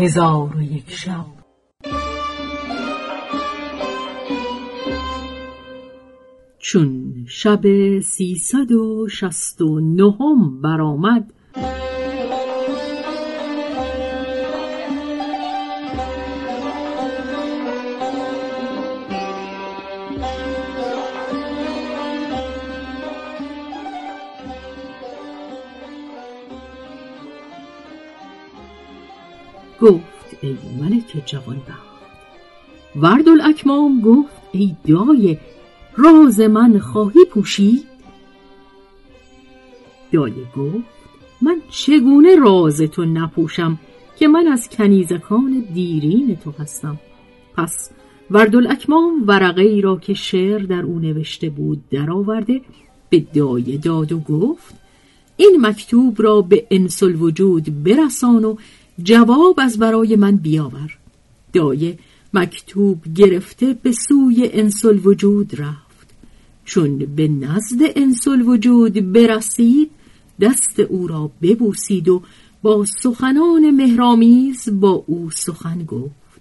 هزار و یک شب. چون شب سیصد و شست و نهم برآمد گفت ای ملک جوانبخت. ورد الاکمام گفت ای دایه راز من خواهی پوشید؟ دایه گفت من چگونه راز تو نپوشم که من از کنیزکان دیرین تو هستم؟ پس وردالاکمام ورقه ای را که شعر در او نوشته بود درآورده به دایه داد و گفت این مکتوب را به انسل وجود برسان و جواب از برای من بیاور. دایه مکتوب گرفته به سوی انسل وجود رفت. چون به نزد انسل وجود برسید دست او را ببوسید و با سخنان مهرامیز با او سخن گفت.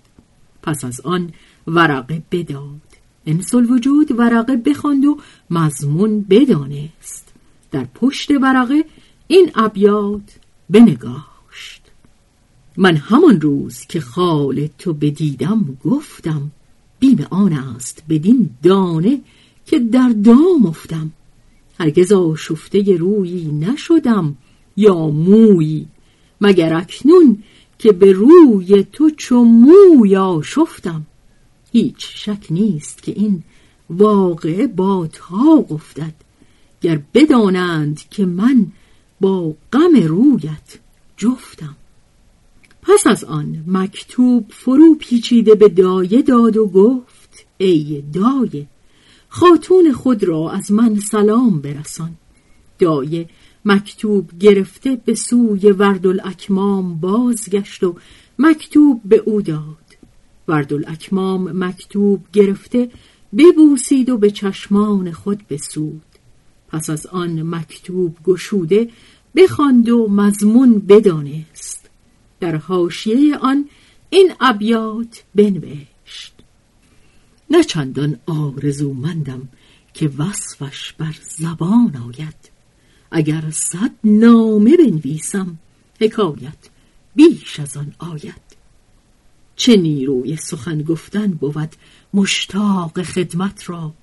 پس از آن ورقه بداد. انسل وجود ورقه بخواند و مضمون بدانست. در پشت ورقه این ابیات بنگاشت من همان روز که خال تو بدیدم گفتم بیم آن است بدین دانه که در دام افتم. هرگز آشفته رویی نشدم یا مویی مگر اکنون که به روی تو چو موی آشفتم. هیچ شک نیست که این واقعه با تا افتد گر بدانند که من با غم رویت جفتم. پس از آن مکتوب فرو پیچیده به دایه داد و گفت ای دایه خاتون خود را از من سلام برسان. دایه مکتوب گرفته به سوی وردالاکمام بازگشت و مکتوب به او داد. وردالاکمام مکتوب گرفته ببوسید و به چشمان خود بسود. پس از آن مکتوب گشوده بخواند و مضمون بدانست. در حاشیه آن این ابیات بنوشت. نه چندان آرزومندم که وصفش بر زبان آید. اگر صد نامه بنویسم حکایت بیش از آن آید. چه نیروی سخن گفتن بود مشتاق خدمت را؟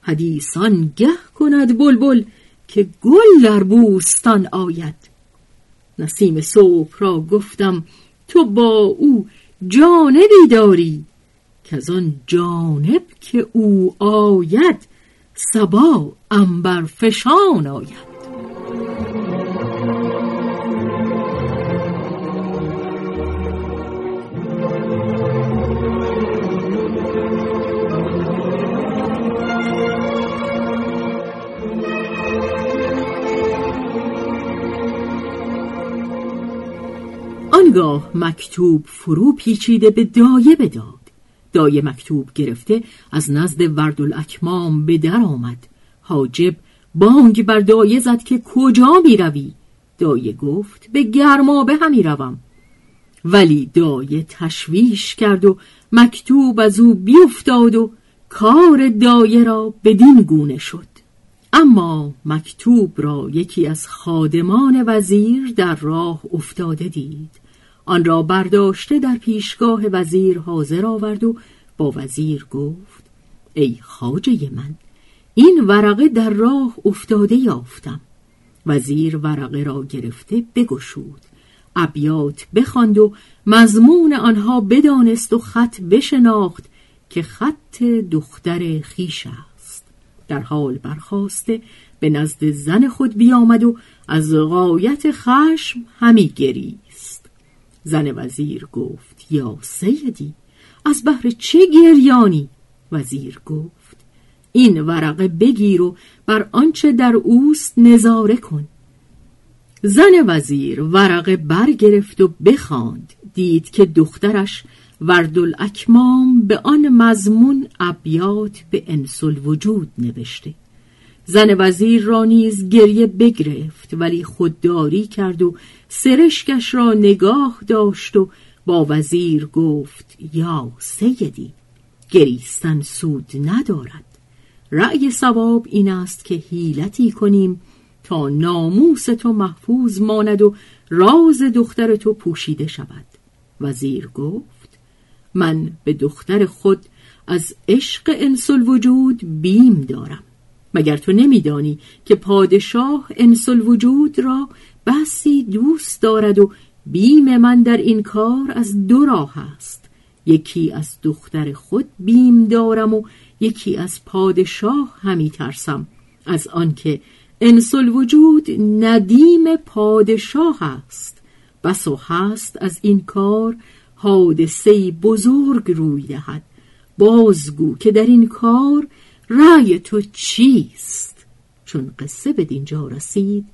حدیثان گه کند بلبل که گل در بوستان آید. نسیم صبح را گفتم تو با او جانبی داری که از آن جانب که او آید سبا انبر فشان آید. آنگاه مکتوب فرو پیچیده به دایه بداد. دایه مکتوب گرفته از نزد وردالاکمام به در آمد. حاجب بانگ بر دایه زد که کجا می روی؟ دایه گفت به گرما به همی روم. ولی دایه تشویش کرد و مکتوب از او بیفتاد و کار دایه را بدین گونه شد. اما مکتوب را یکی از خادمان وزیر در راه افتاده دید. آن را برداشته در پیشگاه وزیر حاضر آورد و با وزیر گفت ای خاجه من این ورقه در راه افتاده یافتم. وزیر ورقه را گرفته بگشود. ابیات بخواند و مضمون آنها بدانست و خط بشناخت که خط دختر خیش است. در حال برخواسته به نزد زن خود بیامد و از غایت خشم همی گرید. زن وزیر گفت یا سیدی از بهر چه گریانی؟ وزیر گفت این ورقه بگیر و بر آنچه در اوست نظاره کن. زن وزیر ورقه برگرفت و بخواند. دید که دخترش وردالاکمام به آن مضمون ابیات به انسل وجود نوشته. زن وزیر را نیز گریه بگرفت ولی خودداری کرد و سرشکش را نگاه داشت و با وزیر گفت یا سیدی گریستن سود ندارد. رأی سواب این است که حیلتی کنیم تا ناموس تو محفوظ ماند و راز دختر تو پوشیده شود. وزیر گفت من به دختر خود از عشق انسل وجود بیم دارم. مگر تو نمیدانی که پادشاه انسل وجود را بسی دوست دارد و بیم من در این کار از دو راه است. یکی از دختر خود بیم دارم و یکی از پادشاه همی ترسم. از آنکه انسل وجود ندیم پادشاه است. بس و هست از این کار حادثه بزرگ روی دهد. بازگو که در این کار رأی تو چیست؟ چون قصه به دینجا رسید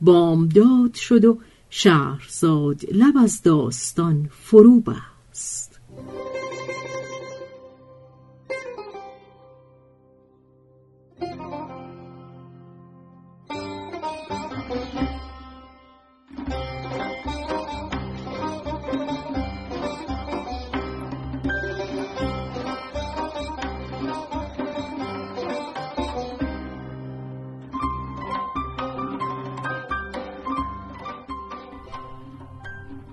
بامداد شد و شهرزاد لب از داستان فرو بست.